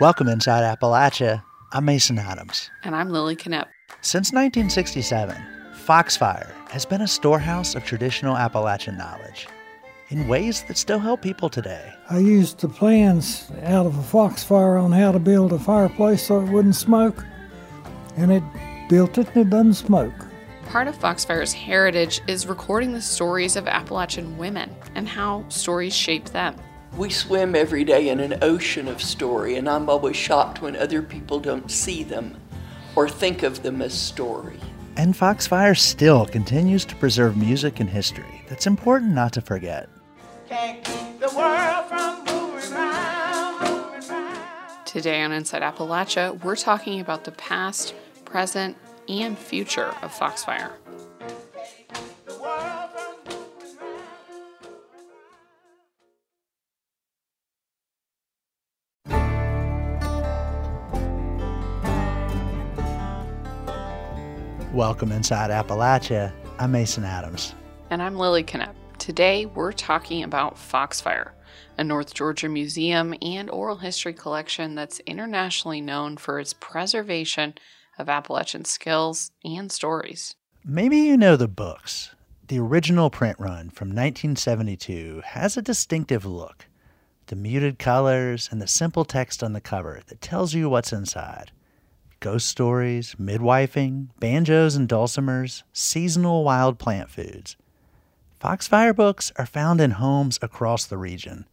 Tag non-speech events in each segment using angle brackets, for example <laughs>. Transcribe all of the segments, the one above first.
Welcome inside Appalachia. I'm Mason Adams. And I'm Lily Knepp. Since 1967, Foxfire has been a storehouse of traditional Appalachian knowledge in ways that still help people today. I used the plans out of a Foxfire on how to build a fireplace so it wouldn't smoke, and it built it and it doesn't smoke. Part of Foxfire's heritage is recording the stories of Appalachian women and how stories shape them. We swim every day in an ocean of story, and I'm always shocked when other people don't see them or think of them as story. And Foxfire still continues to preserve music and history that's important not to forget. Today on Inside Appalachia, we're talking about the past, present, and future of Foxfire. Welcome inside Appalachia. I'm Mason Adams. And I'm Lily Knepp. Today we're talking about Foxfire, a North Georgia museum and oral history collection that's internationally known for its preservation of Appalachian skills and stories. Maybe you know the books. The original print run from 1972 has a distinctive look. The muted colors and the simple text on the cover that tells you what's inside. Ghost stories, midwifing, banjos and dulcimers, seasonal wild plant foods. Foxfire books are found in homes across the region,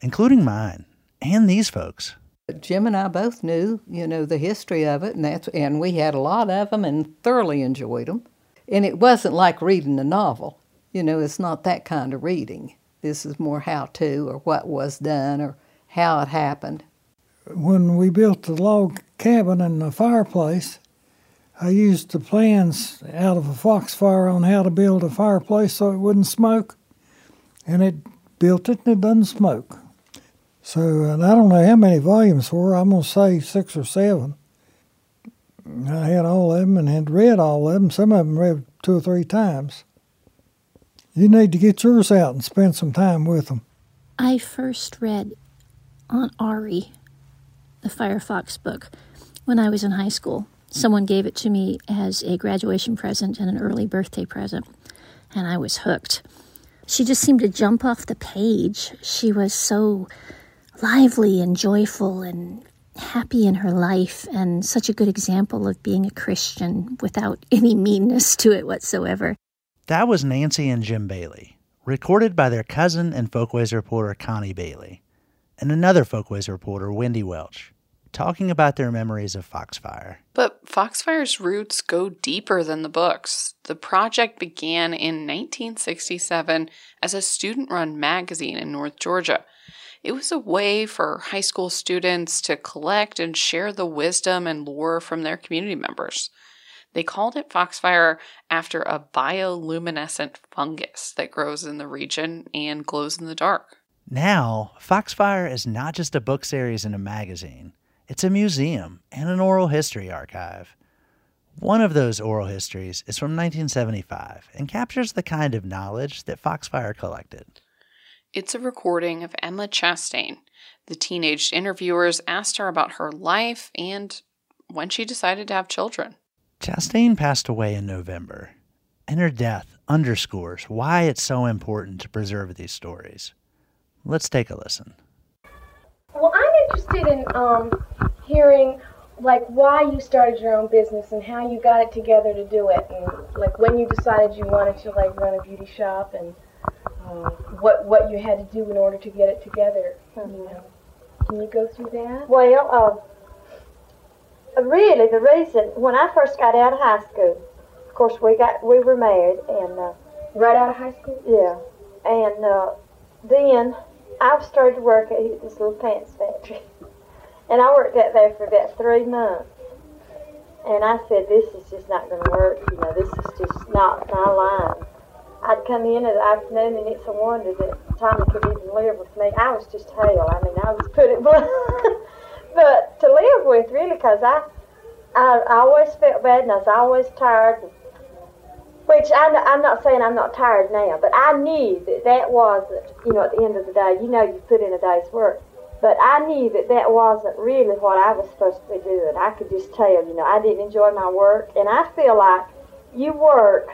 including mine and these folks. Jim and I both knew, you know, the history of it, and that's and we had a lot of them and thoroughly enjoyed them. And it wasn't like reading a novel. You know, it's not that kind of reading. This is more how to or what was done or how it happened. When we built the log cabin and the fireplace, I used the plans out of a Foxfire on how to build a fireplace so it wouldn't smoke, and it built it and it doesn't smoke. So and I don't know how many volumes were. I'm gonna say six or seven. I had all of them and had read all of them. Some of them read two or three times. You need to get yours out and spend some time with them. I first read Aunt Arie, the Firefox book, when I was in high school. Someone gave it to me as a graduation present and an early birthday present, and I was hooked. She just seemed to jump off the page. She was so lively and joyful and happy in her life and such a good example of being a Christian without <laughs> any meanness to it whatsoever. That was Nancy and Jim Bailey, recorded by their cousin and Folkways reporter Connie Bailey, and another Folkways reporter, Wendy Welch, talking about their memories of Foxfire. But Foxfire's roots go deeper than the books. The project began in 1967 as a student run magazine in North Georgia. It was a way for high school students to collect and share the wisdom and lore from their community members. They called it Foxfire after a bioluminescent fungus that grows in the region and glows in the dark. Now, Foxfire is not just a book series and a magazine, it's a museum and an oral history archive. One of those oral histories is from 1975 and captures the kind of knowledge that Foxfire collected. It's a recording of Emma Chastain. The teenage interviewers asked her about her life and when she decided to have children. Chastain passed away in November, and her death underscores why it's so important to preserve these stories. Let's take a listen. Interested in um, hearing like why you started your own business and how you got it together to do it, and like when you decided you wanted to like run a beauty shop and uh, what what you had to do in order to get it together. Mm-hmm. You know, can you go through that? Well, uh, really, the reason when I first got out of high school, of course we got we were married and uh, right out of high school. Yeah, and uh, then I started to work at this little pants factory, and I worked out there for about three months. And I said, this is just not going to work. You know, this is just not my line. I'd come in in the afternoon, and it's a wonder that Tommy could even live with me. I was just hell. I mean, I was put it <laughs> blunt. but to live with, really, because I, I, I always felt bad, and I was always tired. Which I'm, I'm not saying I'm not tired now, but I knew that that wasn't, you know, at the end of the day, you know, you put in a day's work. But I knew that that wasn't really what I was supposed to be doing. I could just tell, you know, I didn't enjoy my work. And I feel like you work,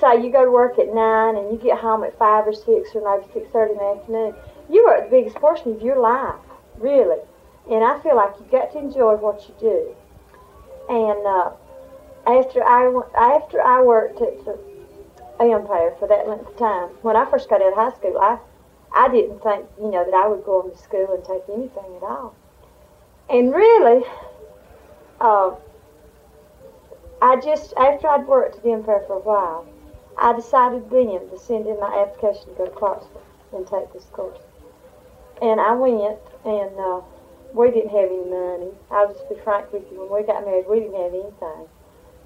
say you go to work at 9 and you get home at 5 or 6 or maybe 6.30 in the afternoon, you work the biggest portion of your life, really. And I feel like you've got to enjoy what you do. And uh, after I after I worked at the Empire for that length of time, when I first got out of high school, I I didn't think you know that I would go into school and take anything at all. And really, uh, I just after I'd worked at the Empire for a while, I decided then to send in my application to go to Clarksville and take this course. And I went, and uh, we didn't have any money. I'll just be frank with you. When we got married, we didn't have anything.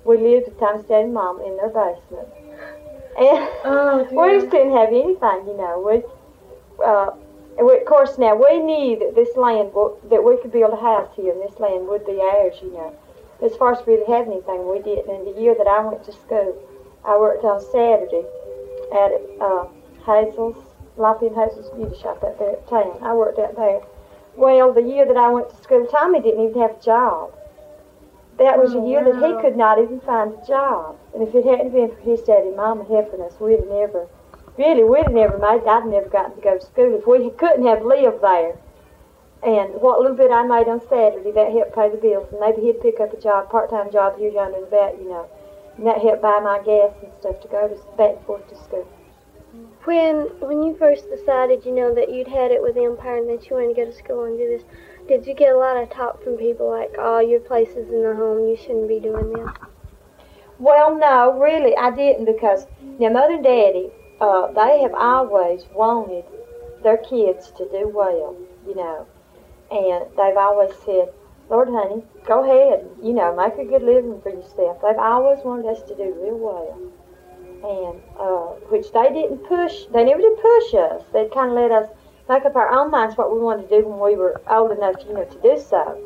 We lived with and mom in their basement. And Oh, we just didn't have anything, you know. We, uh, we, of course, now we knew that this land, wo- that we could build a house here, and this land would be ours, you know. As far as we really having anything, we didn't. And the year that I went to school, I worked on Saturday at uh, Hazel's, and Hazel's beauty shop out there at town. I worked out there. Well, the year that I went to school, Tommy didn't even have a job. That was Oh, a year that he could not even find a job. And if it hadn't been for his daddy and mama helping us, we'd have never, really, we'd have never made, I'd never gotten to go to school if we couldn't have lived there. And what little bit I made on Saturday, that helped pay the bills. And maybe he'd pick up a job, part-time job here yonder and about, you know. And that helped buy my gas and stuff to go to, back and forth to school. When when you first decided, you know, that you'd had it with Empire and that you wanted to go to school and do this, did you get a lot of talk from people like, "Oh, your place is in the home. You shouldn't be doing this"? Well, no, really, I didn't because now mother and daddy, uh, they have always wanted their kids to do well, you know, and they've always said, "Lord, honey, go ahead, you know, make a good living for yourself." They've always wanted us to do real well, and uh, which they didn't push. They never did push us. They kind of let us make up our own minds what we wanted to do when we were old enough, you know, to do so.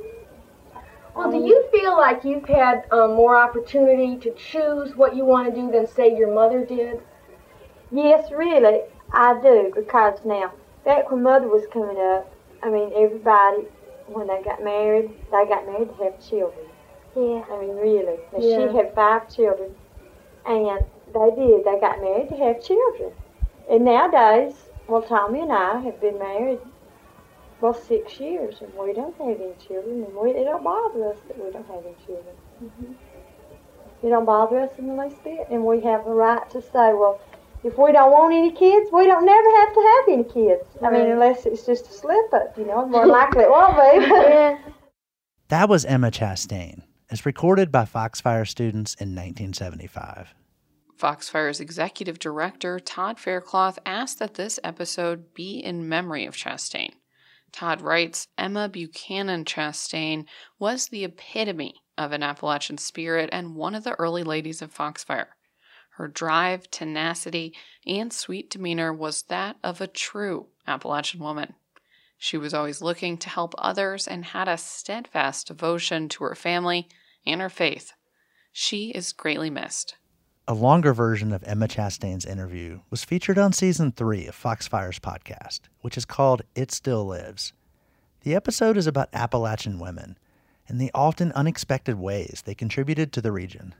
Well, do you feel like you've had um, more opportunity to choose what you want to do than, say, your mother did? Yes, really, I do because now, back when mother was coming up, I mean, everybody, when they got married, they got married to have children. Yeah. I mean, really. Now, Yeah. She had five children, and they did. They got married to have children. And nowadays, well, Tommy and I have been married, well, six years, and we don't have any children, and we, it don't bother us that we don't have any children. Mm-hmm. It don't bother us in the least bit, and we have a right to say, well, if we don't want any kids, we don't never have to have any kids. I mean, unless it's just a slip up, you know. More likely it won't be. <laughs> Yeah. That was Emma Chastain, as recorded by Foxfire students in 1975. Foxfire's executive director, Todd Faircloth, asked that this episode be in memory of Chastain. Todd writes Emma Buchanan Chastain was the epitome of an Appalachian spirit and one of the early ladies of Foxfire. Her drive, tenacity, and sweet demeanor was that of a true Appalachian woman. She was always looking to help others and had a steadfast devotion to her family and her faith. She is greatly missed. A longer version of Emma Chastain's interview was featured on season three of Foxfire's podcast, which is called It Still Lives. The episode is about Appalachian women and the often unexpected ways they contributed to the region.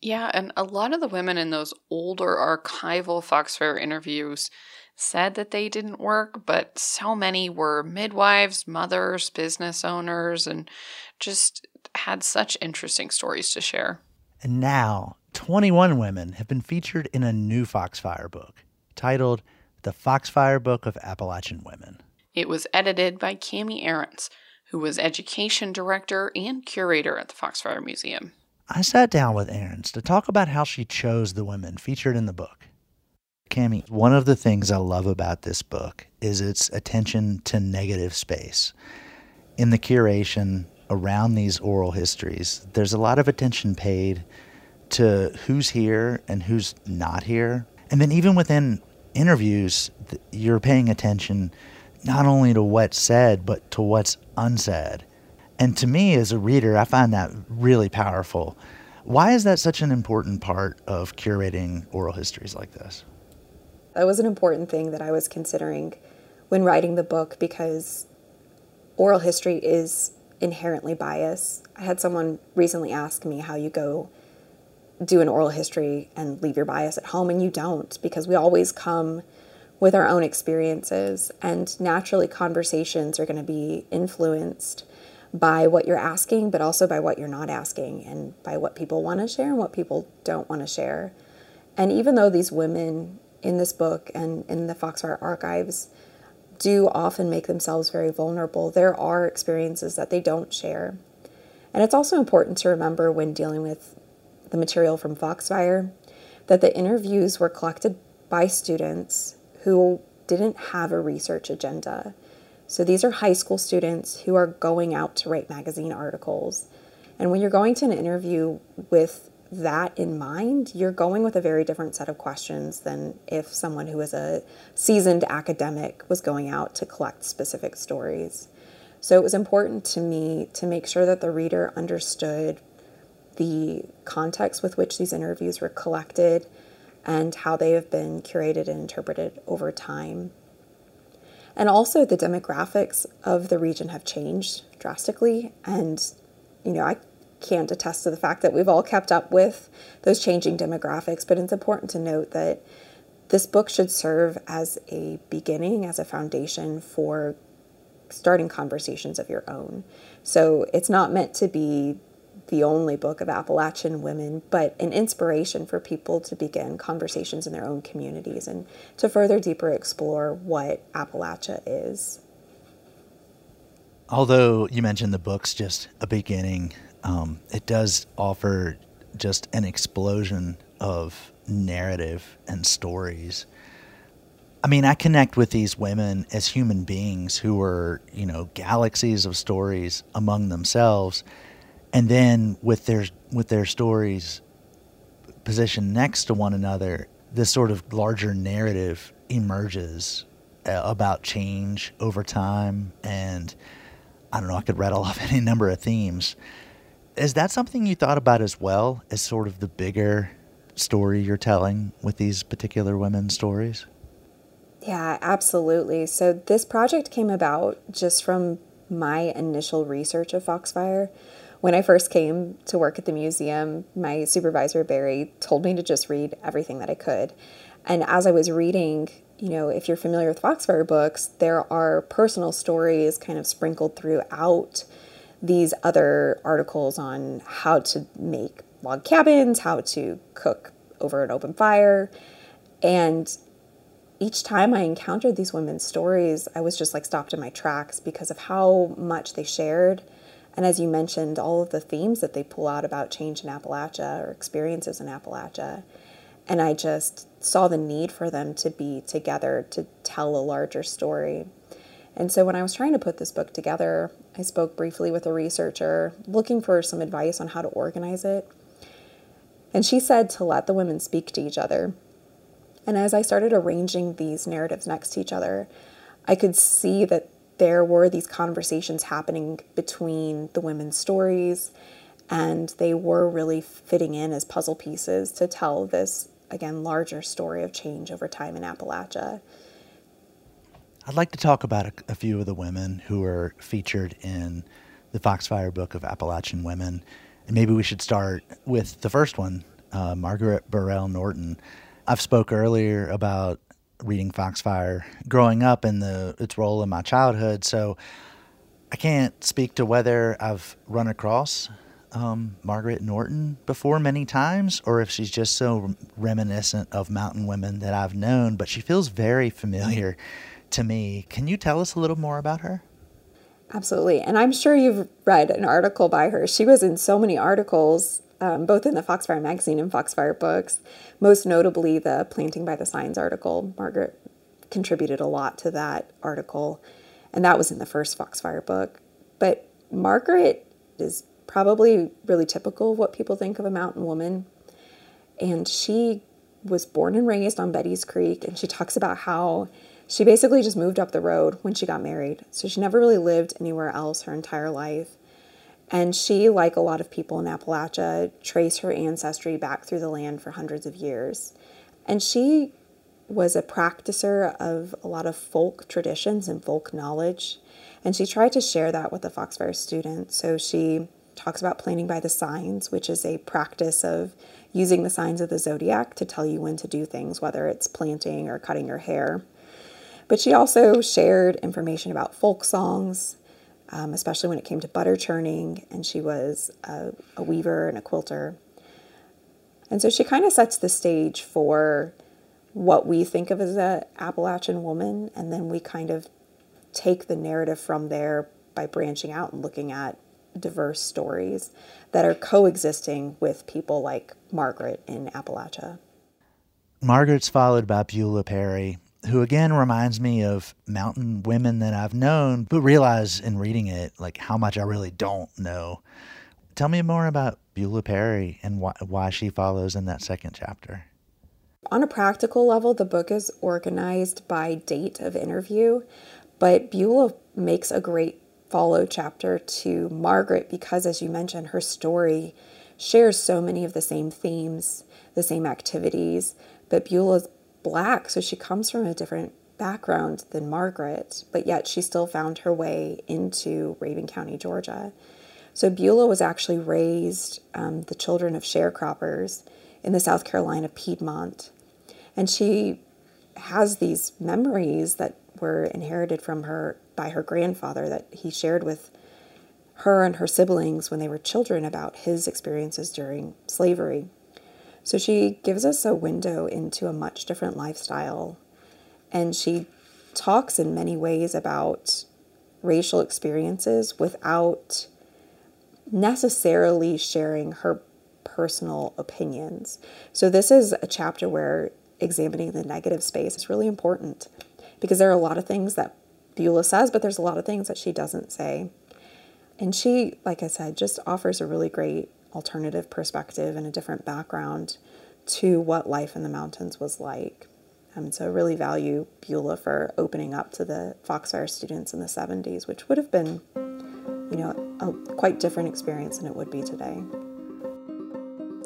Yeah, and a lot of the women in those older archival Foxfire interviews said that they didn't work, but so many were midwives, mothers, business owners, and just had such interesting stories to share. And now, 21 women have been featured in a new Foxfire book titled The Foxfire Book of Appalachian Women. It was edited by Cami Ahrens, who was education director and curator at the Foxfire Museum. I sat down with Ahrens to talk about how she chose the women featured in the book. Cami, one of the things I love about this book is its attention to negative space. In the curation around these oral histories, there's a lot of attention paid to who's here and who's not here. And then even within interviews, you're paying attention not only to what's said, but to what's unsaid. And to me, as a reader, I find that really powerful. Why is that such an important part of curating oral histories like this? That was an important thing that I was considering when writing the book because oral history is inherently biased. I had someone recently ask me how you go do an oral history and leave your bias at home, and you don't because we always come with our own experiences, and naturally, conversations are going to be influenced by what you're asking, but also by what you're not asking, and by what people want to share and what people don't want to share. And even though these women in this book and in the Foxfire archives do often make themselves very vulnerable, there are experiences that they don't share. And it's also important to remember when dealing with the material from Foxfire that the interviews were collected by students who didn't have a research agenda. So these are high school students who are going out to write magazine articles. And when you're going to an interview with that in mind, you're going with a very different set of questions than if someone who is a seasoned academic was going out to collect specific stories. So it was important to me to make sure that the reader understood the context with which these interviews were collected and how they have been curated and interpreted over time. And also, the demographics of the region have changed drastically. And, you know, I can't attest to the fact that we've all kept up with those changing demographics, but it's important to note that this book should serve as a beginning, as a foundation for starting conversations of your own. So it's not meant to be the only book of Appalachian women, but an inspiration for people to begin conversations in their own communities and to further deeper explore what Appalachia is. Although you mentioned the book's just a beginning, um, it does offer just an explosion of narrative and stories. I mean, I connect with these women as human beings who are, you know, galaxies of stories among themselves and then with their with their stories positioned next to one another, this sort of larger narrative emerges uh, about change over time, and I don't know. I could rattle <laughs> off any number of themes. Is that something you thought about as well as sort of the bigger story you're telling with these particular women's stories? Yeah, absolutely. So this project came about just from my initial research of Foxfire when I first came to work at the museum, my supervisor, Barry, told me to just read everything that I could. And as I was reading, you know, if you're familiar with Foxfire books, there are personal stories kind of sprinkled throughout these other articles on how to make log cabins, how to cook over an open fire. And each time I encountered these women's stories, I was just like stopped in my tracks because of how much they shared and as you mentioned, all of the themes that they pull out about change in Appalachia or experiences in Appalachia. And I just saw the need for them to be together to tell a larger story. And so when I was trying to put this book together, I spoke briefly with a researcher looking for some advice on how to organize it. And she said to let the women speak to each other. And as I started arranging these narratives next to each other, I could see that there were these conversations happening between the women's stories, and they were really fitting in as puzzle pieces to tell this, again, larger story of change over time in Appalachia. I'd like to talk about a, a few of the women who are featured in the Foxfire book of Appalachian women. And maybe we should start with the first one, uh, Margaret Burrell Norton. I've spoke earlier about reading Foxfire growing up and the its role in my childhood. So I can't speak to whether I've run across um, Margaret Norton before many times, or if she's just so reminiscent of mountain women that I've known. But she feels very familiar to me. Can you tell us a little more about her? Absolutely. And I'm sure you've read an article by her. She was in so many articles um, both in the Foxfire magazine and Foxfire books. Most notably, the Planting by the Signs article. Margaret contributed a lot to that article, and that was in the first Foxfire book. But Margaret is probably really typical of what people think of a mountain woman. And she was born and raised on Betty's Creek, and she talks about how she basically just moved up the road when she got married. So she never really lived anywhere else her entire life. And she, like a lot of people in Appalachia, trace her ancestry back through the land for hundreds of years. And she was a practicer of a lot of folk traditions and folk knowledge, and she tried to share that with the Foxfire students. So she talks about planning by the signs, which is a practice of using the signs of the zodiac to tell you when to do things, whether it's planting or cutting your hair. But she also shared information about folk songs, um, especially when it came to butter churning, and she was a, a weaver and a quilter. And so she kind of sets the stage for what we think of as an Appalachian woman, and then we kind of take the narrative from there by branching out and looking at diverse stories that are coexisting with people like Margaret in Appalachia. Margaret's followed by Beulah Perry, who again reminds me of mountain women that I've known, but realize in reading it like how much I really don't know. Tell me more about Beulah Perry and why, why she follows in that second chapter. On a practical level, the book is organized by date of interview, but Beulah makes a great follow chapter to Margaret because, as you mentioned, her story shares so many of the same themes, the same activities, but Beulah's black, so she comes from a different background than Margaret, but yet she still found her way into Rabun County, Georgia. So Beulah was actually raised um, the children of sharecroppers in the South Carolina Piedmont. And she has these memories that were inherited from her by her grandfather that he shared with her and her siblings when they were children about his experiences during slavery. So she gives us a window into a much different lifestyle. And she talks in many ways about racial experiences without necessarily sharing her personal opinions. So, this is a chapter where examining the negative space is really important because there are a lot of things that Beulah says, but there's a lot of things that she doesn't say. And she, like I said, just offers a really great alternative perspective and a different background to what life in the mountains was like. Um, so I really value Beulah for opening up to the Foxfire students in the 70s, which would have been, you know, a quite different experience than it would be today.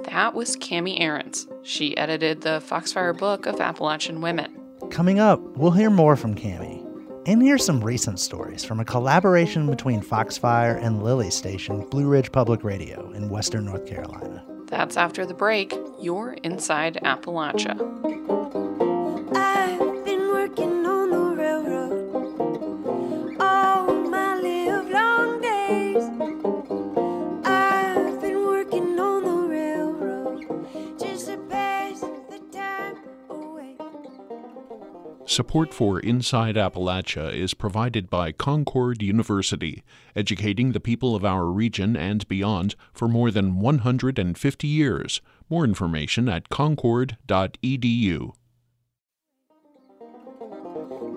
That was Cami Ahrens. She edited the Foxfire book of Appalachian women. Coming up, we'll hear more from Cami and hear some recent stories from a collaboration between Foxfire and Lily Station Blue Ridge Public Radio in Western North Carolina. That's after the break. You're inside Appalachia. Support for Inside Appalachia is provided by Concord University, educating the people of our region and beyond for more than 150 years. More information at concord.edu.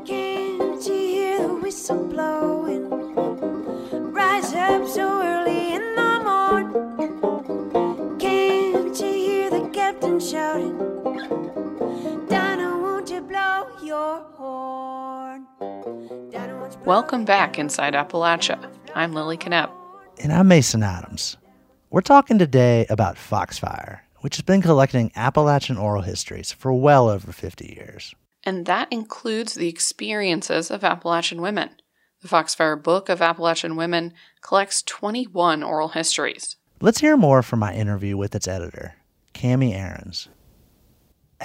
Can't you hear the whistle blowing? Rise up so early in the. Can't you hear the captain shouting? Welcome back inside Appalachia. I'm Lily Knepp. And I'm Mason Adams. We're talking today about Foxfire, which has been collecting Appalachian oral histories for well over 50 years. And that includes the experiences of Appalachian women. The Foxfire Book of Appalachian Women collects 21 oral histories. Let's hear more from my interview with its editor, Cami Ahrens.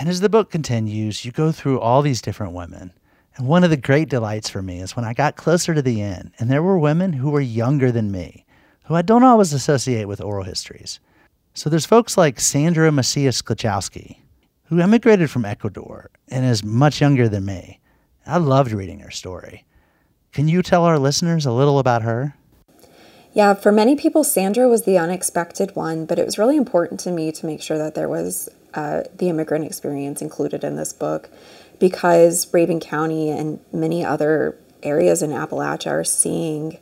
And as the book continues, you go through all these different women and one of the great delights for me is when I got closer to the end and there were women who were younger than me, who I don't always associate with oral histories. So there's folks like Sandra Macias Klichowski, who emigrated from Ecuador and is much younger than me. I loved reading her story. Can you tell our listeners a little about her? Yeah, for many people, Sandra was the unexpected one, but it was really important to me to make sure that there was uh, the immigrant experience included in this book because Rabun County and many other areas in Appalachia are seeing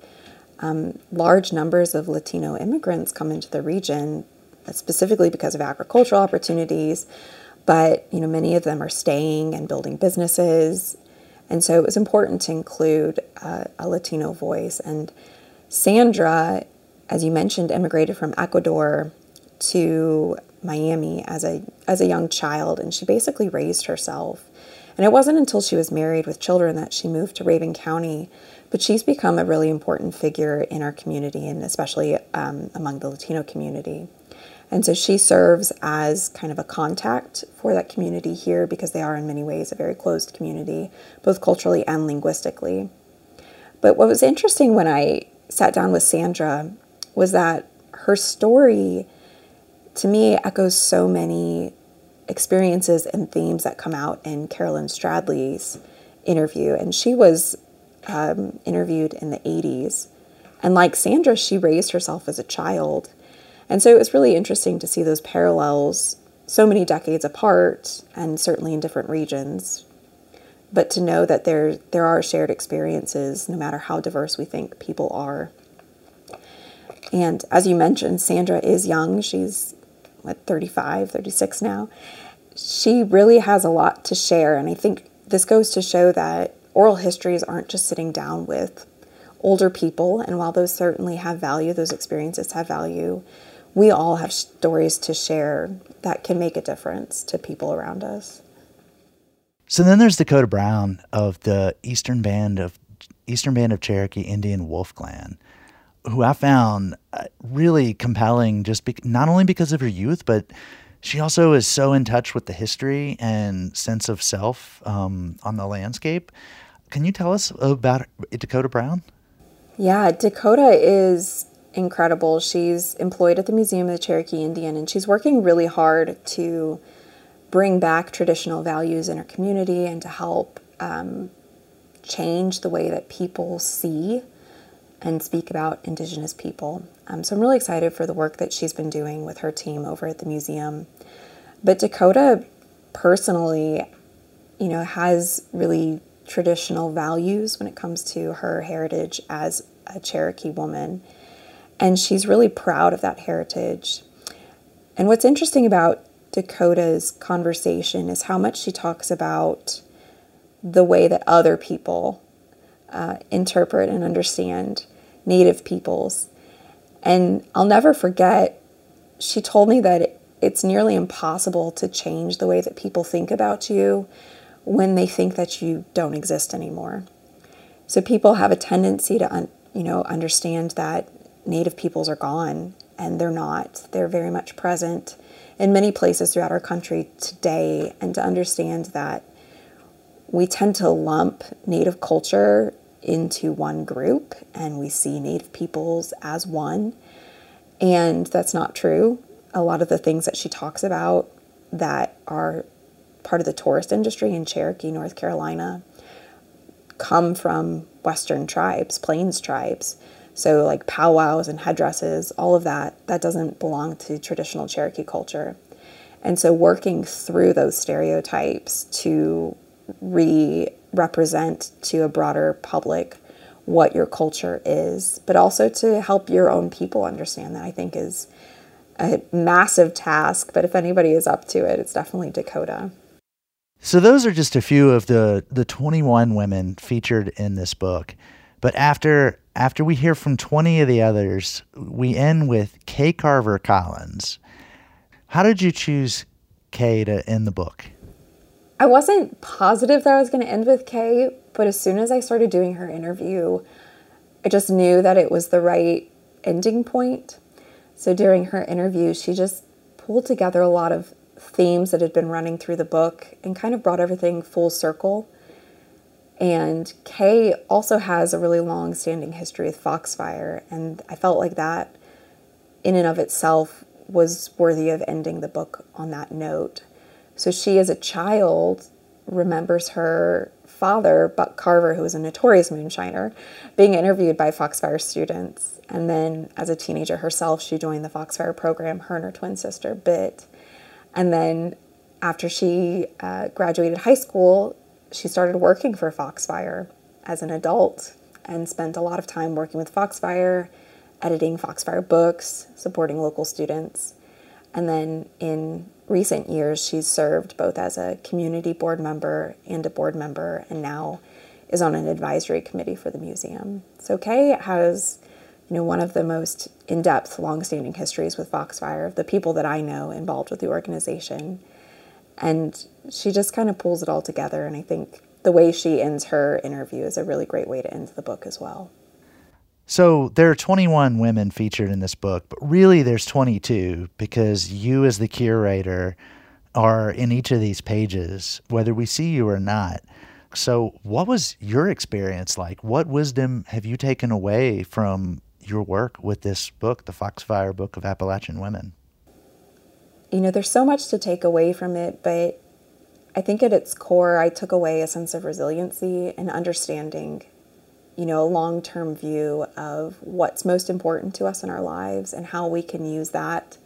um, large numbers of Latino immigrants come into the region, specifically because of agricultural opportunities. But you know, many of them are staying and building businesses, and so it was important to include uh, a Latino voice. And Sandra, as you mentioned, immigrated from Ecuador to Miami as a as a young child, and she basically raised herself And it wasn't until she was married with children that she moved to Rabun County, but she's become a really important figure in our community and especially um, among the Latino community. And so she serves as kind of a contact for that community here because they are, in many ways, a very closed community, both culturally and linguistically. But what was interesting when I sat down with Sandra was that her story, to me, echoes so many experiences and themes that come out in Carolyn Stradley's interview. And she was um, interviewed in the 80s. And like Sandra, she raised herself as a child. And so it was really interesting to see those parallels so many decades apart and certainly in different regions. But to know that there, there are shared experiences no matter how diverse we think people are. And as you mentioned, Sandra is young. She's, what, 35, 36 now. She really has a lot to share. And I think this goes to show that oral histories aren't just sitting down with older people. And while those certainly have value, those experiences have value, we all have stories to share that can make a difference to people around us. So then there's Dakota Brown of the Eastern Band of Eastern Band of Cherokee Indian Wolf Clan, who I found uh, really compelling just be- not only because of her youth, but she also is so in touch with the history and sense of self um, on the landscape. Can you tell us about Dakota Brown? Yeah, Dakota is incredible. She's employed at the Museum of the Cherokee Indian and she's working really hard to bring back traditional values in her community and to help um, change the way that people see and speak about Indigenous people. Um, so I'm really excited for the work that she's been doing with her team over at the museum. But Dakota personally, you know, has really traditional values when it comes to her heritage as a Cherokee woman. And she's really proud of that heritage. And what's interesting about Dakota's conversation is how much she talks about the way that other people uh, interpret and understand Native peoples. And I'll never forget, she told me that it, it's nearly impossible to change the way that people think about you when they think that you don't exist anymore. So people have a tendency to, un, you know, understand that Native peoples are gone, and they're not. They're very much present in many places throughout our country today, and to understand that we tend to lump Native culture into one group and we see Native peoples as one. And that's not true. A lot of the things that she talks about that are part of the tourist industry in Cherokee, North Carolina, come from Western tribes, Plains tribes. So, like powwows and headdresses, all of that, that doesn't belong to traditional Cherokee culture. And so, working through those stereotypes to re represent to a broader public what your culture is, but also to help your own people understand that, I think is a massive task. But if anybody is up to it, it's definitely Dakota. So those are just a few of the the 21 women featured in this book. But after after we hear from 20 of the others, we end with Kay Carver Collins. How did you choose Kay to end the book? I wasn't positive that I was going to end with Kay, but as soon as I started doing her interview, I just knew that it was the right ending point. So during her interview, she just pulled together a lot of themes that had been running through the book and kind of brought everything full circle. And Kay also has a really long standing history with Foxfire, and I felt like that in and of itself was worthy of ending the book on that note. So she, as a child, remembers her father, Buck Carver, who was a notorious moonshiner, being interviewed by Foxfire students. And then as a teenager herself, she joined the Foxfire program, her and her twin sister, Bit. And then after she uh, graduated high school, she started working for Foxfire as an adult and spent a lot of time working with Foxfire, editing Foxfire books, supporting local students. And then in recent years, she's served both as a community board member and a board member, and now is on an advisory committee for the museum. So Kay has, you know, one of the most in-depth, long-standing histories with Foxfire of the people that I know involved with the organization. And she just kind of pulls it all together. And I think the way she ends her interview is a really great way to end the book as well. So there are 21 women featured in this book, but really there's 22 because you, as the curator, are in each of these pages, whether we see you or not. So, what was your experience like? What wisdom have you taken away from your work with this book, The Foxfire Book of Appalachian Women? You know, there's so much to take away from it, but I think at its core, I took away a sense of resiliency and understanding, you know, a long term view of what's most important to us in our lives and how we can use that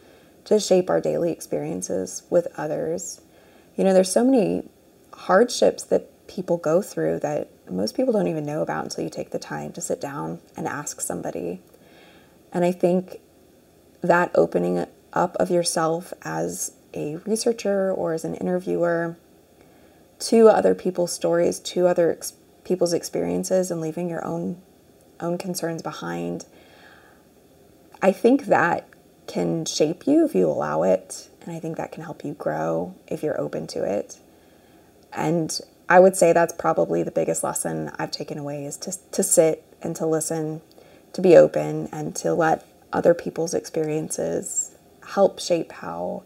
to shape our daily experiences with others. You know, there's so many hardships that people go through that most people don't even know about until you take the time to sit down and ask somebody. And I think that opening up of yourself as a researcher or as an interviewer to other people's stories, to other ex- people's experiences, and leaving your own own concerns behind. I think that can shape you if you allow it, and I think that can help you grow if you're open to it. And I would say that's probably the biggest lesson I've taken away is to, to sit and to listen, to be open, and to let other people's experiences help shape how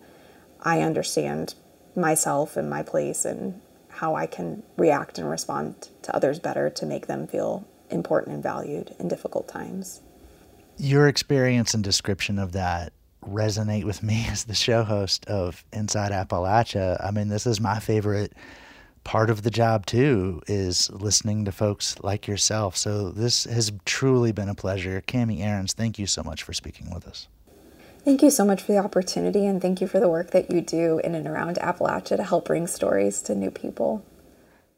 I understand myself and my place and how I can react and respond to others better to make them feel important and valued in difficult times. Your experience and description of that resonate with me <laughs> as the show host of Inside Appalachia. I mean, this is my favorite part of the job too is listening to folks like yourself. So this has truly been a pleasure. Cami Ahrens, thank you so much for speaking with us. Thank you so much for the opportunity and thank you for the work that you do in and around Appalachia to help bring stories to new people.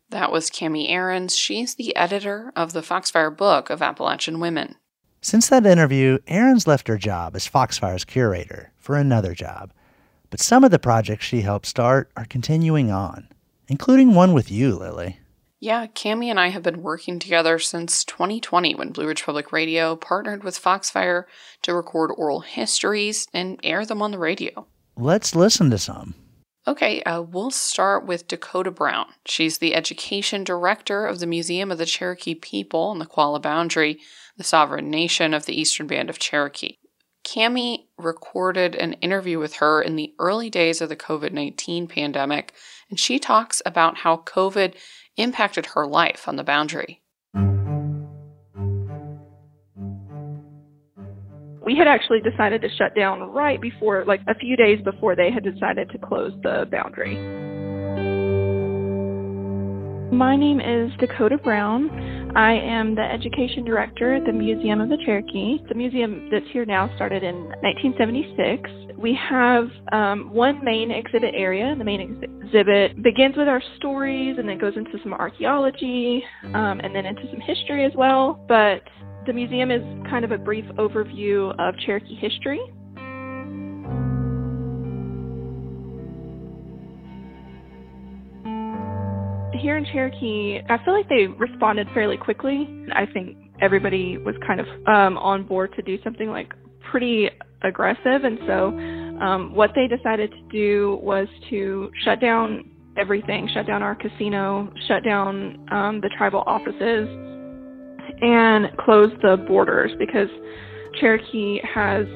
That was Cami Ahrens. She's the editor of the Foxfire Book of Appalachian Women. Since that interview, Ahrens left her job as Foxfire's curator for another job. But some of the projects she helped start are continuing on including one with you, Lily. Yeah, Cami and I have been working together since 2020 when Blue Ridge Public Radio partnered with Foxfire to record oral histories and air them on the radio. Let's listen to some. Okay, uh, we'll start with Dakota Brown. She's the education director of the Museum of the Cherokee People on the Qualla Boundary, the sovereign nation of the Eastern Band of Cherokee. Cami recorded an interview with her in the early days of the COVID 19 pandemic, and she talks about how COVID impacted her life on the boundary. We had actually decided to shut down right before, like a few days before they had decided to close the boundary. My name is Dakota Brown. I am the education director at the Museum of the Cherokee. The museum that's here now started in 1976. We have um, one main exhibit area. The main exhibit begins with our stories and then goes into some archaeology um, and then into some history as well. But the museum is kind of a brief overview of Cherokee history. Here in Cherokee, I feel like they responded fairly quickly. I think everybody was kind of um, on board to do something like pretty aggressive, and so um, what they decided to do was to shut down everything, shut down our casino, shut down um, the tribal offices, and close the borders because Cherokee has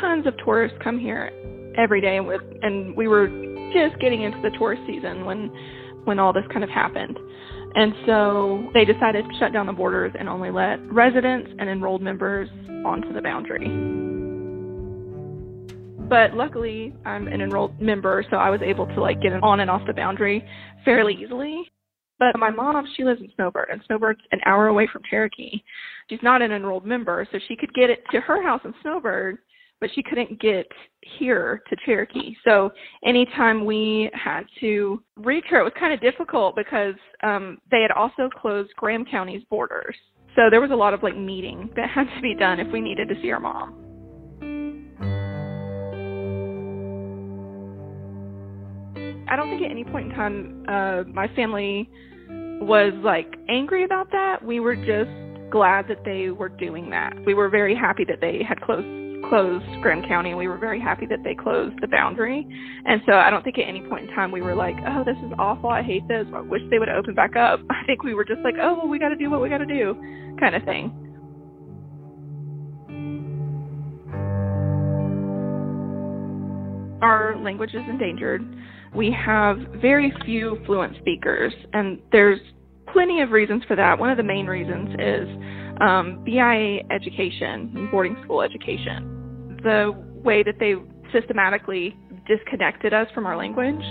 tons of tourists come here every day, with, and we were just getting into the tourist season when when all this kind of happened. And so they decided to shut down the borders and only let residents and enrolled members onto the boundary. But luckily, I'm an enrolled member, so I was able to like get on and off the boundary fairly easily. But my mom, she lives in Snowbird, and Snowbird's an hour away from Cherokee. She's not an enrolled member, so she could get it to her house in Snowbird but she couldn't get here to Cherokee. So anytime we had to reach her, it was kind of difficult because um, they had also closed Graham County's borders. So there was a lot of like meeting that had to be done if we needed to see our mom. I don't think at any point in time uh, my family was like angry about that. We were just glad that they were doing that. We were very happy that they had closed closed Graham County, we were very happy that they closed the boundary. And so I don't think at any point in time we were like, oh, this is awful. I hate this. I wish they would open back up. <laughs> I think we were just like, oh, well, we got to do what we got to do, kind of thing. Our language is endangered. We have very few fluent speakers, and there's plenty of reasons for that. One of the main reasons is um, BIA education, boarding school education, the way that they systematically disconnected us from our language.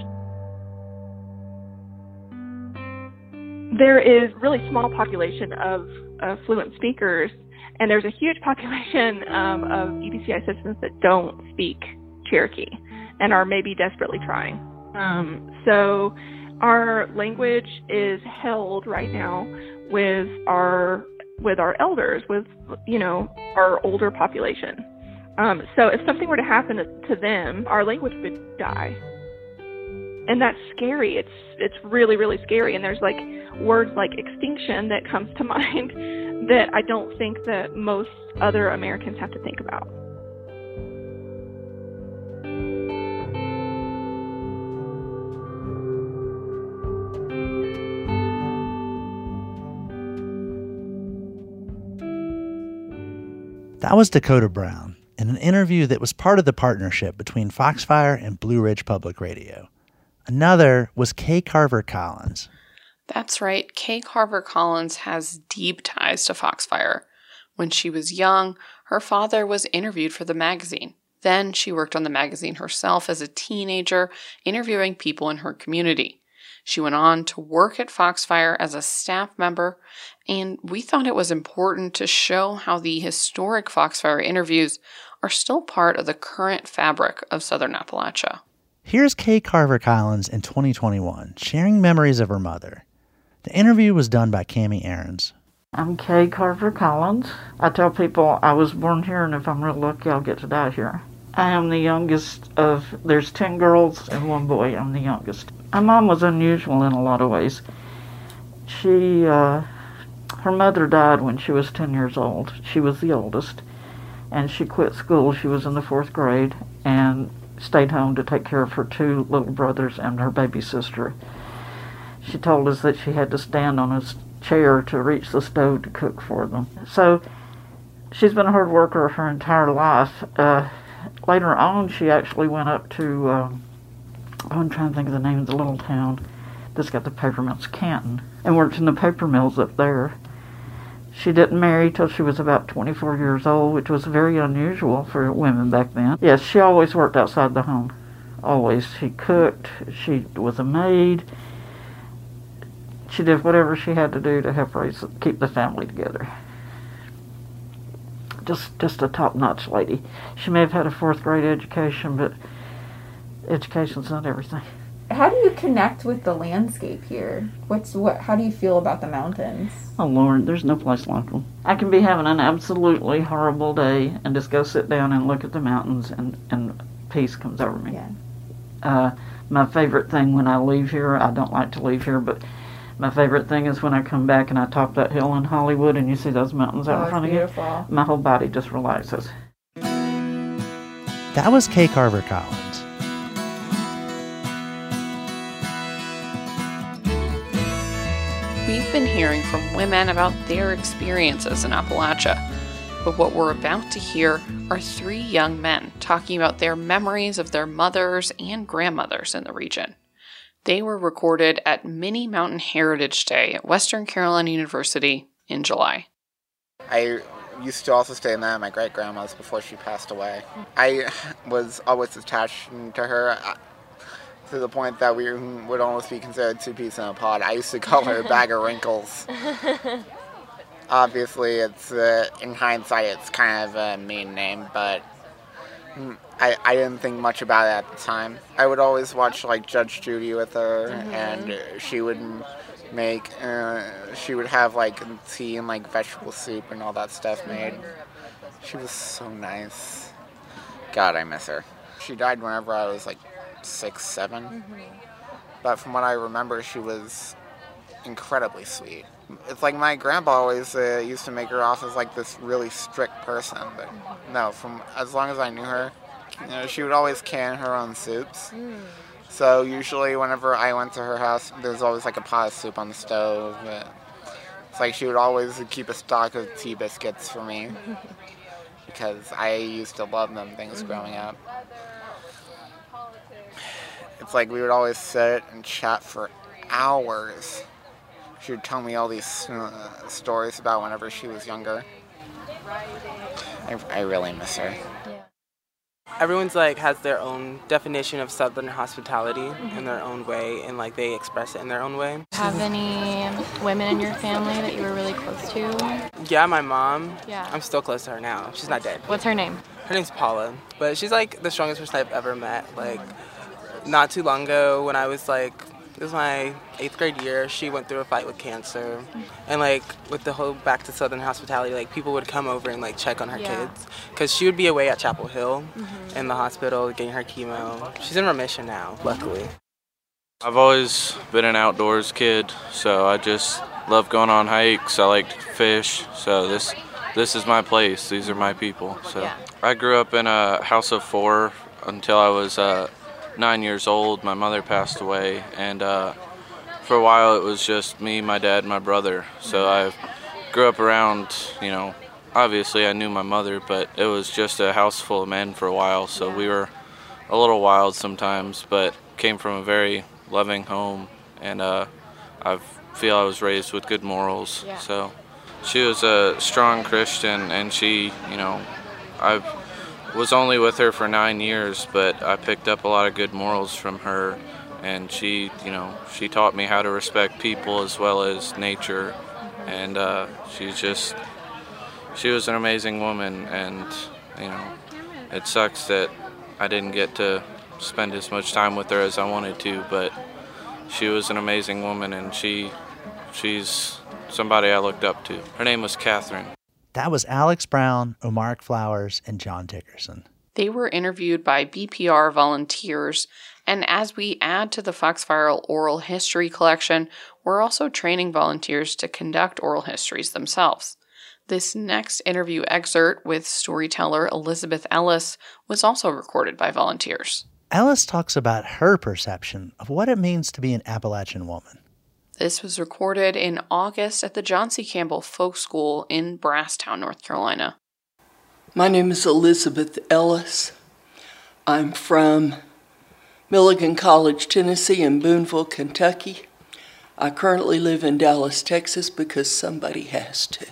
There is really small population of, of fluent speakers, and there's a huge population um, of EBCI citizens that don't speak Cherokee and are maybe desperately trying. Um, so our language is held right now with our with our elders, with you know our older population. Um, so if something were to happen to them, our language would die, and that's scary. It's it's really really scary. And there's like words like extinction that comes to <laughs> mind that I don't think that most other Americans have to think about. That was Dakota Brown in an interview that was part of the partnership between Foxfire and Blue Ridge Public Radio. Another was Kay Carver Collins. That's right, Kay Carver Collins has deep ties to Foxfire. When she was young, her father was interviewed for the magazine. Then she worked on the magazine herself as a teenager, interviewing people in her community. She went on to work at Foxfire as a staff member, and we thought it was important to show how the historic Foxfire interviews are still part of the current fabric of Southern Appalachia. Here's Kay Carver Collins in 2021 sharing memories of her mother. The interview was done by Kami Ahrens. I'm Kay Carver Collins. I tell people I was born here, and if I'm real lucky, I'll get to die here. I am the youngest of, there's 10 girls and one boy. I'm the youngest. My mom was unusual in a lot of ways. She, uh, her mother died when she was 10 years old. She was the oldest. And she quit school. She was in the fourth grade and stayed home to take care of her two little brothers and her baby sister. She told us that she had to stand on a chair to reach the stove to cook for them. So she's been a hard worker her entire life. Uh, later on, she actually went up to, um, I'm trying to think of the name of the little town that's got the paper mills, Canton, and worked in the paper mills up there. She didn't marry till she was about 24 years old, which was very unusual for women back then. Yes, she always worked outside the home. Always. She cooked, she was a maid. She did whatever she had to do to help raise, keep the family together just just a top notch lady. She may have had a fourth grade education, but education's not everything. How do you connect with the landscape here? What's what? How do you feel about the mountains? Oh Lord, there's no place like them. I can be having an absolutely horrible day and just go sit down and look at the mountains, and and peace comes over me. Yeah. Uh, my favorite thing when I leave here, I don't like to leave here, but my favorite thing is when I come back and I top that hill in Hollywood and you see those mountains out Oh, in it's front of you. My whole body just relaxes. That was Kay Carver Collins. We've been hearing from women about their experiences in Appalachia. But what we're about to hear are three young men talking about their memories of their mothers and grandmothers in the region. They were recorded at Mini Mountain Heritage Day at Western Carolina University in July. I used to also stay in that at my great grandma's before she passed away. I was always attached to her to the point that we would almost be considered two peas in a pod. I used to call her a bag of wrinkles. <laughs> Obviously, it's uh, in hindsight, it's kind of a mean name, but I, I didn't think much about it at the time. I would always watch like Judge Judy with her, and uh, she would make uh, she would have like tea and like vegetable soup and all that stuff made. She was so nice. God, I miss her. She died whenever I was like six, 7 mm-hmm. But from what I remember, she was incredibly sweet. It's like my grandpa always uh, used to make her off as like this really strict person, but mm-hmm. no, from as long as I knew her, you know, she would always can her own soups. Mm. So usually, whenever I went to her house, there's always like a pot of soup on the stove. But it's like she would always keep a stock of tea biscuits for me <laughs> because I used to love them things growing mm-hmm. up. It's like we would always sit and chat for hours. She would tell me all these uh, stories about whenever she was younger. I, I really miss her. everyone's like has their own definition of southern hospitality in their own way and like they express it in their own way <laughs> Have any women in your family that you were really close to? yeah my mom Yeah. i'm still close to her now she's not dead What's her name? her name's paula but she's like the strongest person i've ever met like not too long ago when i was like it was my eighth grade year she went through a fight with cancer and like with the whole back to southern hospitality like people would come over and like check on her Yeah. kids because she would be away at chapel hill Mhm. in the hospital getting her chemo she's in remission now luckily I've always been an outdoors kid, so I just love going on hikes. I like to fish, so this this is my place. These are my people. So I grew up in a house of four until I was uh, nine years old. My mother passed away, and uh, for a while it was just me, my dad, and my brother. So I grew up around, you know, obviously I knew my mother, but it was just a house full of men for a while. So we were a little wild sometimes, but came from a very loving home, and uh, I feel I was raised with good morals. Yeah. So she was a strong Christian, and she, you know, I was only with her for nine years, but I picked up a lot of good morals from her, and she, you know, she taught me how to respect people as well as nature, and uh, she's just, she was an amazing woman, and you know, it sucks that I didn't get to spend as much time with her as I wanted to, but she was an amazing woman, and she, she's somebody I looked up to. Her name was Catherine. That was Alex Brown, Omar Flowers, and John Dickerson. They were interviewed by BPR volunteers, and as we add to the Foxfire Oral History collection, we're also training volunteers to conduct oral histories themselves. This next interview excerpt with storyteller Elizabeth Ellis was also recorded by volunteers. Ellis talks about her perception of what it means to be an Appalachian woman. This was recorded in August at the John C. Campbell Folk School in Brasstown, North Carolina. My name is Elizabeth Ellis. I'm from Milligan College, Tennessee, and Booneville, Kentucky. I currently live in Dallas, Texas because somebody has to.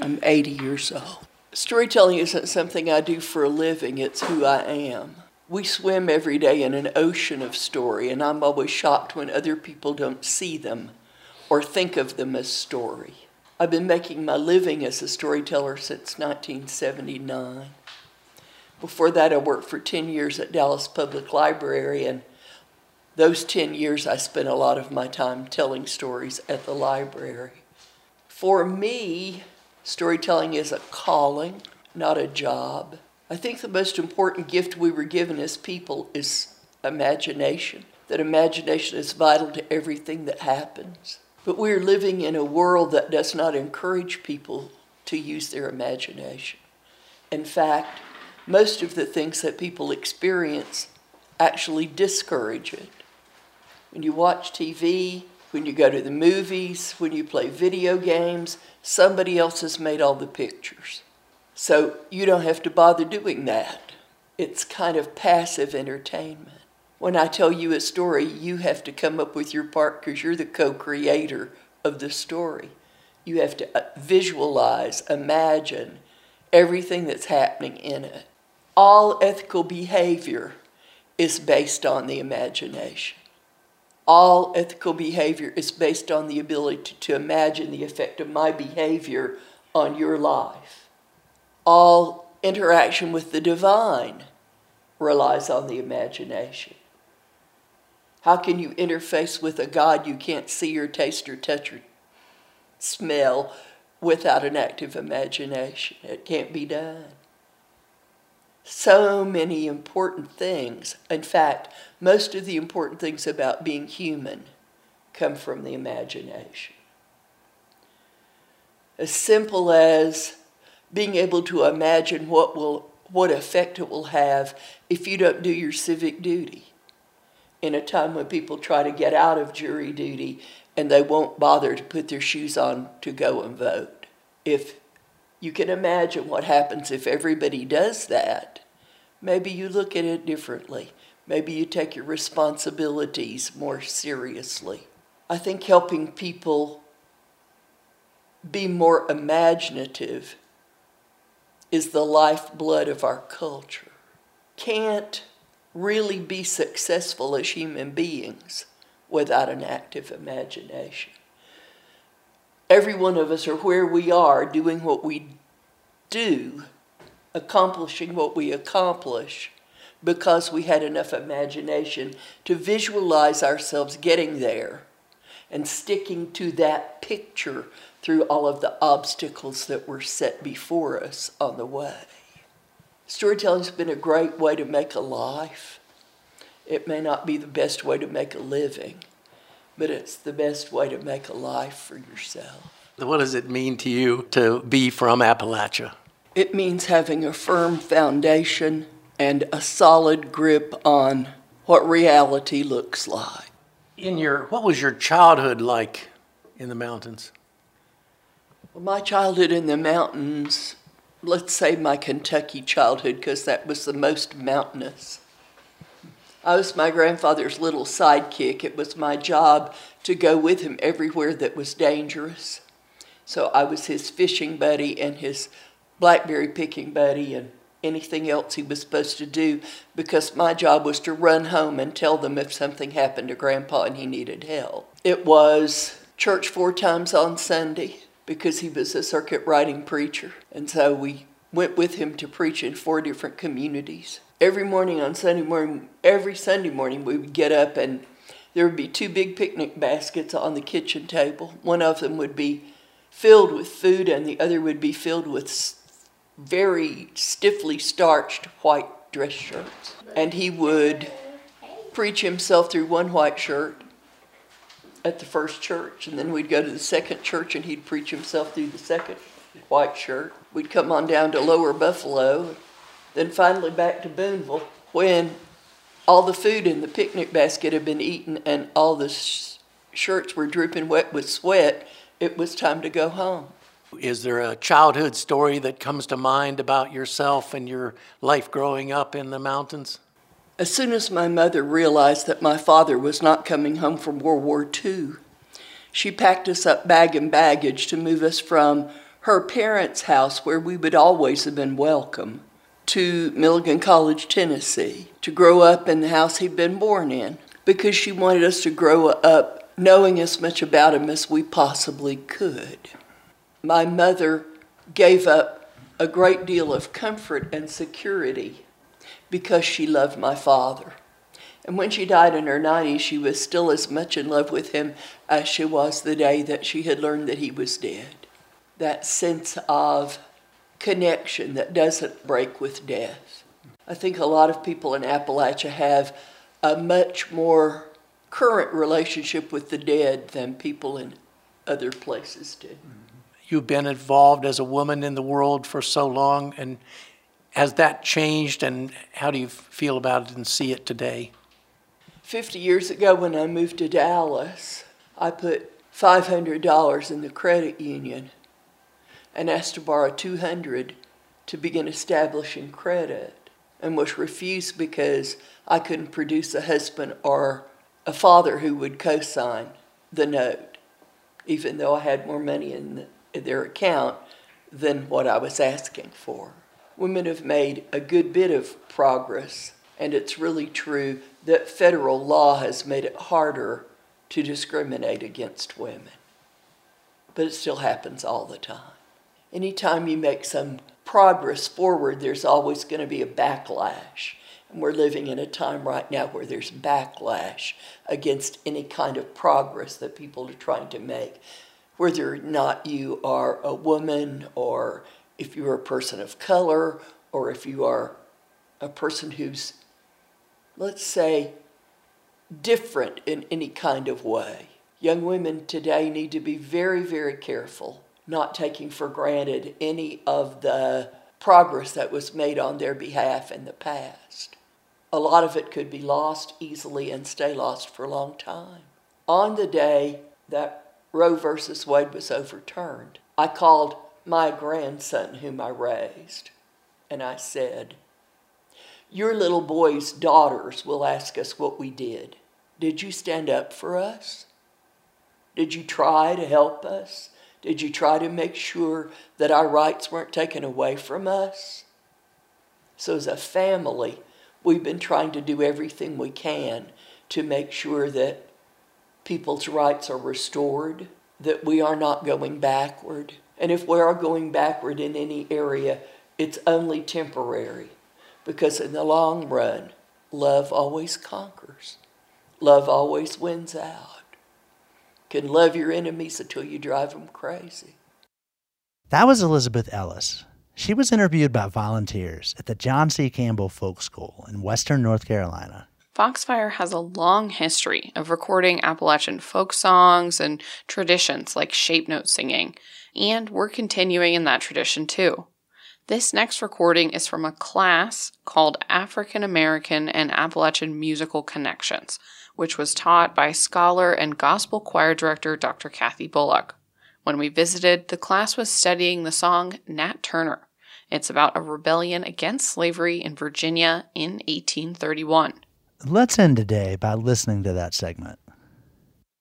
I'm 80 years old. Storytelling isn't something I do for a living, it's who I am. We swim every day in an ocean of story, and I'm always shocked when other people don't see them or think of them as story. I've been making my living as a storyteller since 1979. Before that, I worked for 10 years at Dallas Public Library, and those 10 years I spent a lot of my time telling stories at the library. For me, storytelling is a calling, not a job. I think the most important gift we were given as people is imagination, that imagination is vital to everything that happens. But we're living in a world that does not encourage people to use their imagination. In fact, most of the things that people experience actually discourage it. When you watch TV, when you go to the movies, when you play video games, somebody else has made all the pictures. So you don't have to bother doing that. It's kind of passive entertainment. When I tell you a story, you have to come up with your part because you're the co creator of the story. You have to uh, visualize, imagine everything that's happening in it. All ethical behavior is based on the imagination. All ethical behavior is based on the ability to, to imagine the effect of my behavior on your life. All interaction with the divine relies on the imagination. How can you interface with a God you can't see or taste or touch or smell without an active imagination? It can't be done. So many important things. In fact, most of the important things about being human come from the imagination. As simple as being able to imagine what will what effect it will have if you don't do your civic duty in a time when people try to get out of jury duty and they won't bother to put their shoes on to go and vote. If you can imagine what happens if everybody does that, maybe you look at it differently. Maybe you take your responsibilities more seriously. I think helping people be more imaginative is the lifeblood of our culture. Can't really be successful as human beings without an active imagination. Every one of us are where we are doing what we do, accomplishing what we accomplish because we had enough imagination to visualize ourselves getting there and sticking to that picture through all of the obstacles that were set before us on the way. Storytelling's been a great way to make a life. It may not be the best way to make a living, but it's the best way to make a life for yourself. What does it mean to you to be from Appalachia? It means having a firm foundation and a solid grip on what reality looks like. In your what was your childhood like in the mountains? Well, my childhood in the mountains, let's say my Kentucky childhood, because that was the most mountainous. I was my grandfather's little sidekick. It was my job to go with him everywhere that was dangerous. So I was his fishing buddy and his blackberry picking buddy and anything else he was supposed to do because my job was to run home and tell them if something happened to Grandpa and he needed help. It was church four times on Sunday because he was a circuit riding preacher. And so we went with him to preach in four different communities. Every morning on Sunday morning, every Sunday morning, we would get up and there would be two big picnic baskets on the kitchen table. One of them would be filled with food, and the other would be filled with very stiffly starched white dress shirts. And he would preach himself through one white shirt at the first church, and then we'd go to the second church and he'd preach himself through the second white shirt. We'd come on down to Lower Buffalo, then finally back to Booneville when all the food in the picnic basket had been eaten and all the sh- shirts were dripping wet with sweat. It was time to go home. Is there a childhood story that comes to mind about yourself and your life growing up in the mountains? As soon as my mother realized that my father was not coming home from World War II, she packed us up bag and baggage to move us from her parents' house, where we would always have been welcome, to Milligan College, Tennessee, to grow up in the house he'd been born in, because she wanted us to grow up knowing as much about him as we possibly could. My mother gave up a great deal of comfort and security because she loved my father. And when she died in her 90s, she was still as much in love with him as she was the day that she had learned that he was dead. That sense of connection that doesn't break with death. I think a lot of people in Appalachia have a much more current relationship with the dead than people in other places do. You've been involved as a woman in the world for so long, and has that changed, and how do you feel about it and see it today? 50 years ago, when I moved to Dallas, I put $500 in the credit union and asked to borrow 200 to begin establishing credit and was refused because I couldn't produce a husband or a father who would co-sign the note, even though I had more money in, the, in their account than what I was asking for women have made a good bit of progress, and it's really true that federal law has made it harder to discriminate against women. But it still happens all the time. Anytime you make some progress forward, there's always going to be a backlash. And we're living in a time right now where there's backlash against any kind of progress that people are trying to make. Whether or not you are a woman or if you're a person of color or if you are a person who's, let's say, different in any kind of way. Young women today need to be very, very careful, not taking for granted any of the progress that was made on their behalf in the past. A lot of it could be lost easily and stay lost for a long time. On the day that Roe versus Wade was overturned, I called my grandson, whom I raised, and I said, Your little boy's daughters will ask us what we did. Did you stand up for us? Did you try to help us? Did you try to make sure that our rights weren't taken away from us? So, as a family, we've been trying to do everything we can to make sure that people's rights are restored, that we are not going backward. And if we are going backward in any area, it's only temporary because in the long run, love always conquers. Love always wins out. Can love your enemies until you drive them crazy. That was Elizabeth Ellis. She was interviewed by volunteers at the John C. Campbell Folk School in western North Carolina. Foxfire has a long history of recording Appalachian folk songs and traditions like shape note singing, and we're continuing in that tradition too. This next recording is from a class called African American and Appalachian Musical Connections, which was taught by scholar and gospel choir director Dr. Kathy Bullock. When we visited, the class was studying the song Nat Turner. It's about a rebellion against slavery in Virginia in 1831. Let's end today by listening to that segment.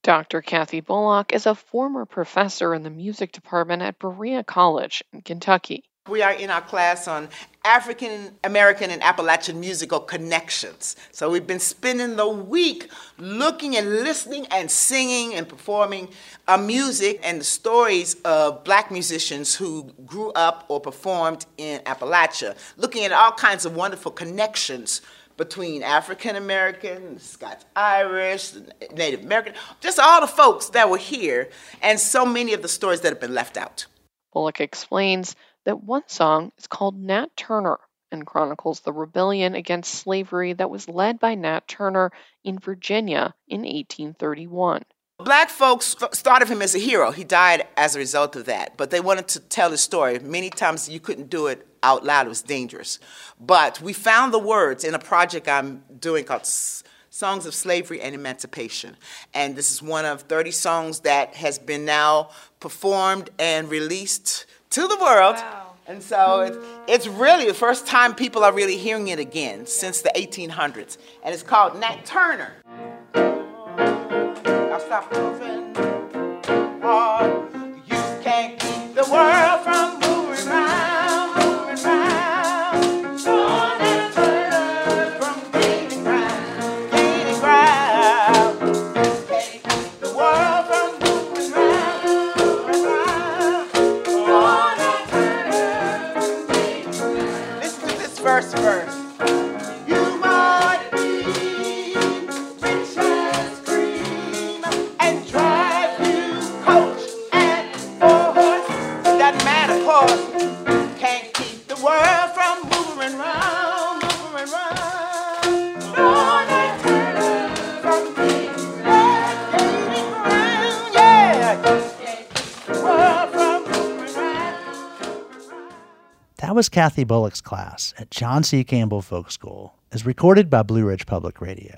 Dr. Kathy Bullock is a former professor in the music department at Berea College in Kentucky. We are in our class on African American and Appalachian musical connections. So we've been spending the week looking and listening and singing and performing our music and the stories of black musicians who grew up or performed in Appalachia, looking at all kinds of wonderful connections between African American, Scots Irish, Native American, just all the folks that were here, and so many of the stories that have been left out. Bullock explains that one song is called Nat Turner and chronicles the rebellion against slavery that was led by Nat Turner in Virginia in 1831. Black folks thought of him as a hero. He died as a result of that, but they wanted to tell his story. Many times you couldn't do it out loud, it was dangerous. But we found the words in a project I'm doing called Songs of Slavery and Emancipation. And this is one of 30 songs that has been now performed and released to the world. Wow. And so it's, it's really the first time people are really hearing it again since the 1800s. And it's called Nat Turner. I'll stop. Oh, you can't keep the world That was Kathy Bullock's class at John C. Campbell Folk School, as recorded by Blue Ridge Public Radio.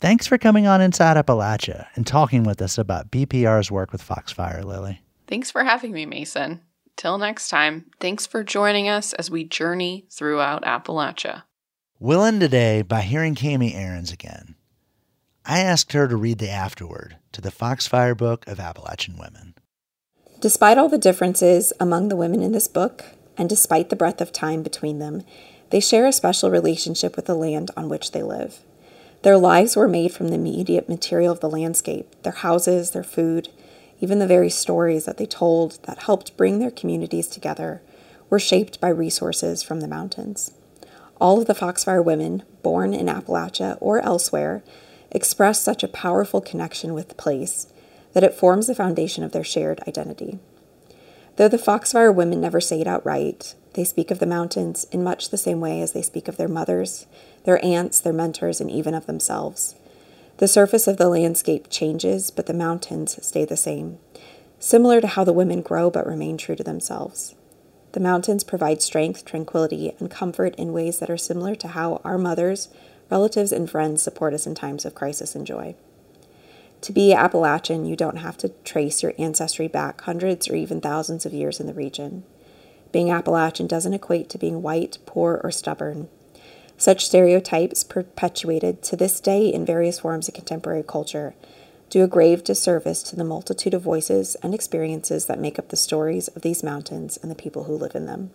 Thanks for coming on Inside Appalachia and talking with us about BPR's work with Foxfire, Lily. Thanks for having me, Mason. Till next time, thanks for joining us as we journey throughout Appalachia. We'll end today by hearing Kami Ahrens again. I asked her to read the afterword to the Foxfire Book of Appalachian Women. Despite all the differences among the women in this book, and despite the breadth of time between them, they share a special relationship with the land on which they live. Their lives were made from the immediate material of the landscape their houses, their food, even the very stories that they told that helped bring their communities together were shaped by resources from the mountains. All of the Foxfire women, born in Appalachia or elsewhere, express such a powerful connection with the place that it forms the foundation of their shared identity. Though the Foxfire women never say it outright, they speak of the mountains in much the same way as they speak of their mothers, their aunts, their mentors, and even of themselves. The surface of the landscape changes, but the mountains stay the same, similar to how the women grow but remain true to themselves. The mountains provide strength, tranquility, and comfort in ways that are similar to how our mothers, relatives, and friends support us in times of crisis and joy. To be Appalachian, you don't have to trace your ancestry back hundreds or even thousands of years in the region. Being Appalachian doesn't equate to being white, poor, or stubborn. Such stereotypes, perpetuated to this day in various forms of contemporary culture, do a grave disservice to the multitude of voices and experiences that make up the stories of these mountains and the people who live in them.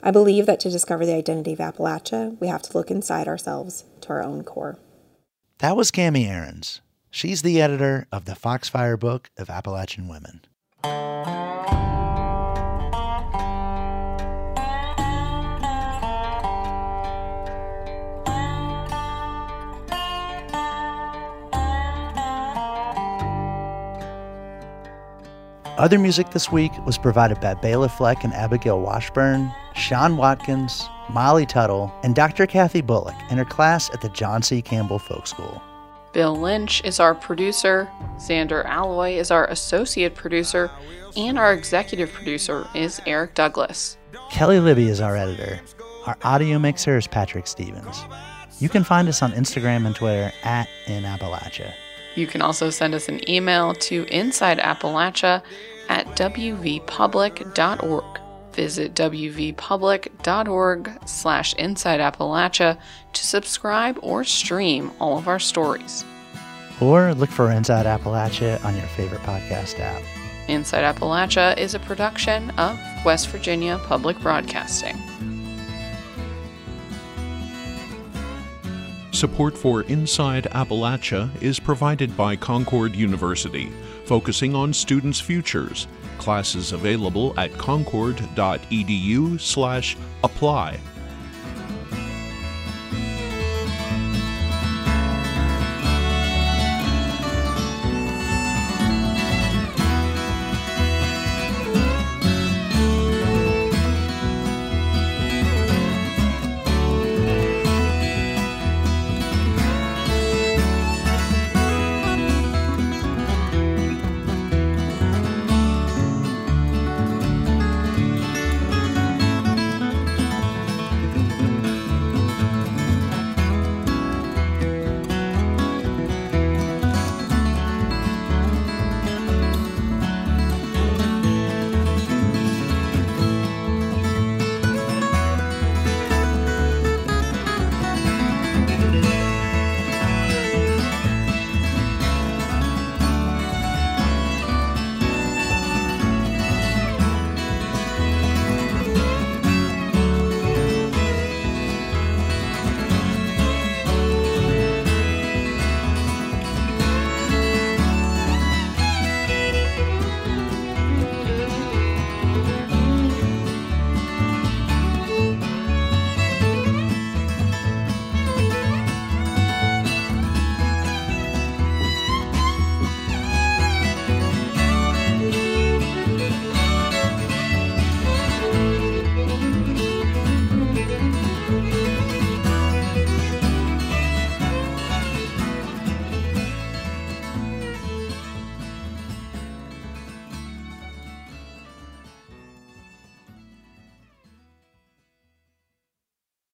I believe that to discover the identity of Appalachia, we have to look inside ourselves to our own core. That was Kami Ahrens. She's the editor of the Foxfire Book of Appalachian Women. Other music this week was provided by Bela Fleck and Abigail Washburn, Sean Watkins, Molly Tuttle, and Dr. Kathy Bullock in her class at the John C. Campbell Folk School. Bill Lynch is our producer, Zander Aloi is our associate producer, and our executive producer is Eric Douglas. Kelley Libby is our editor. Our audio mixer is Patrick Stevens. You can find us on Instagram and Twitter at In Appalachia. You can also send us an email to insideappalachia at wvpublic.org. Visit wvpublic.org slash insideappalachia to subscribe or stream all of our stories. Or look for Inside Appalachia on your favorite podcast app. Inside Appalachia is a production of West Virginia Public Broadcasting. Support for Inside Appalachia is provided by Concord University, focusing on students' futures. Classes available at concord.edu/apply.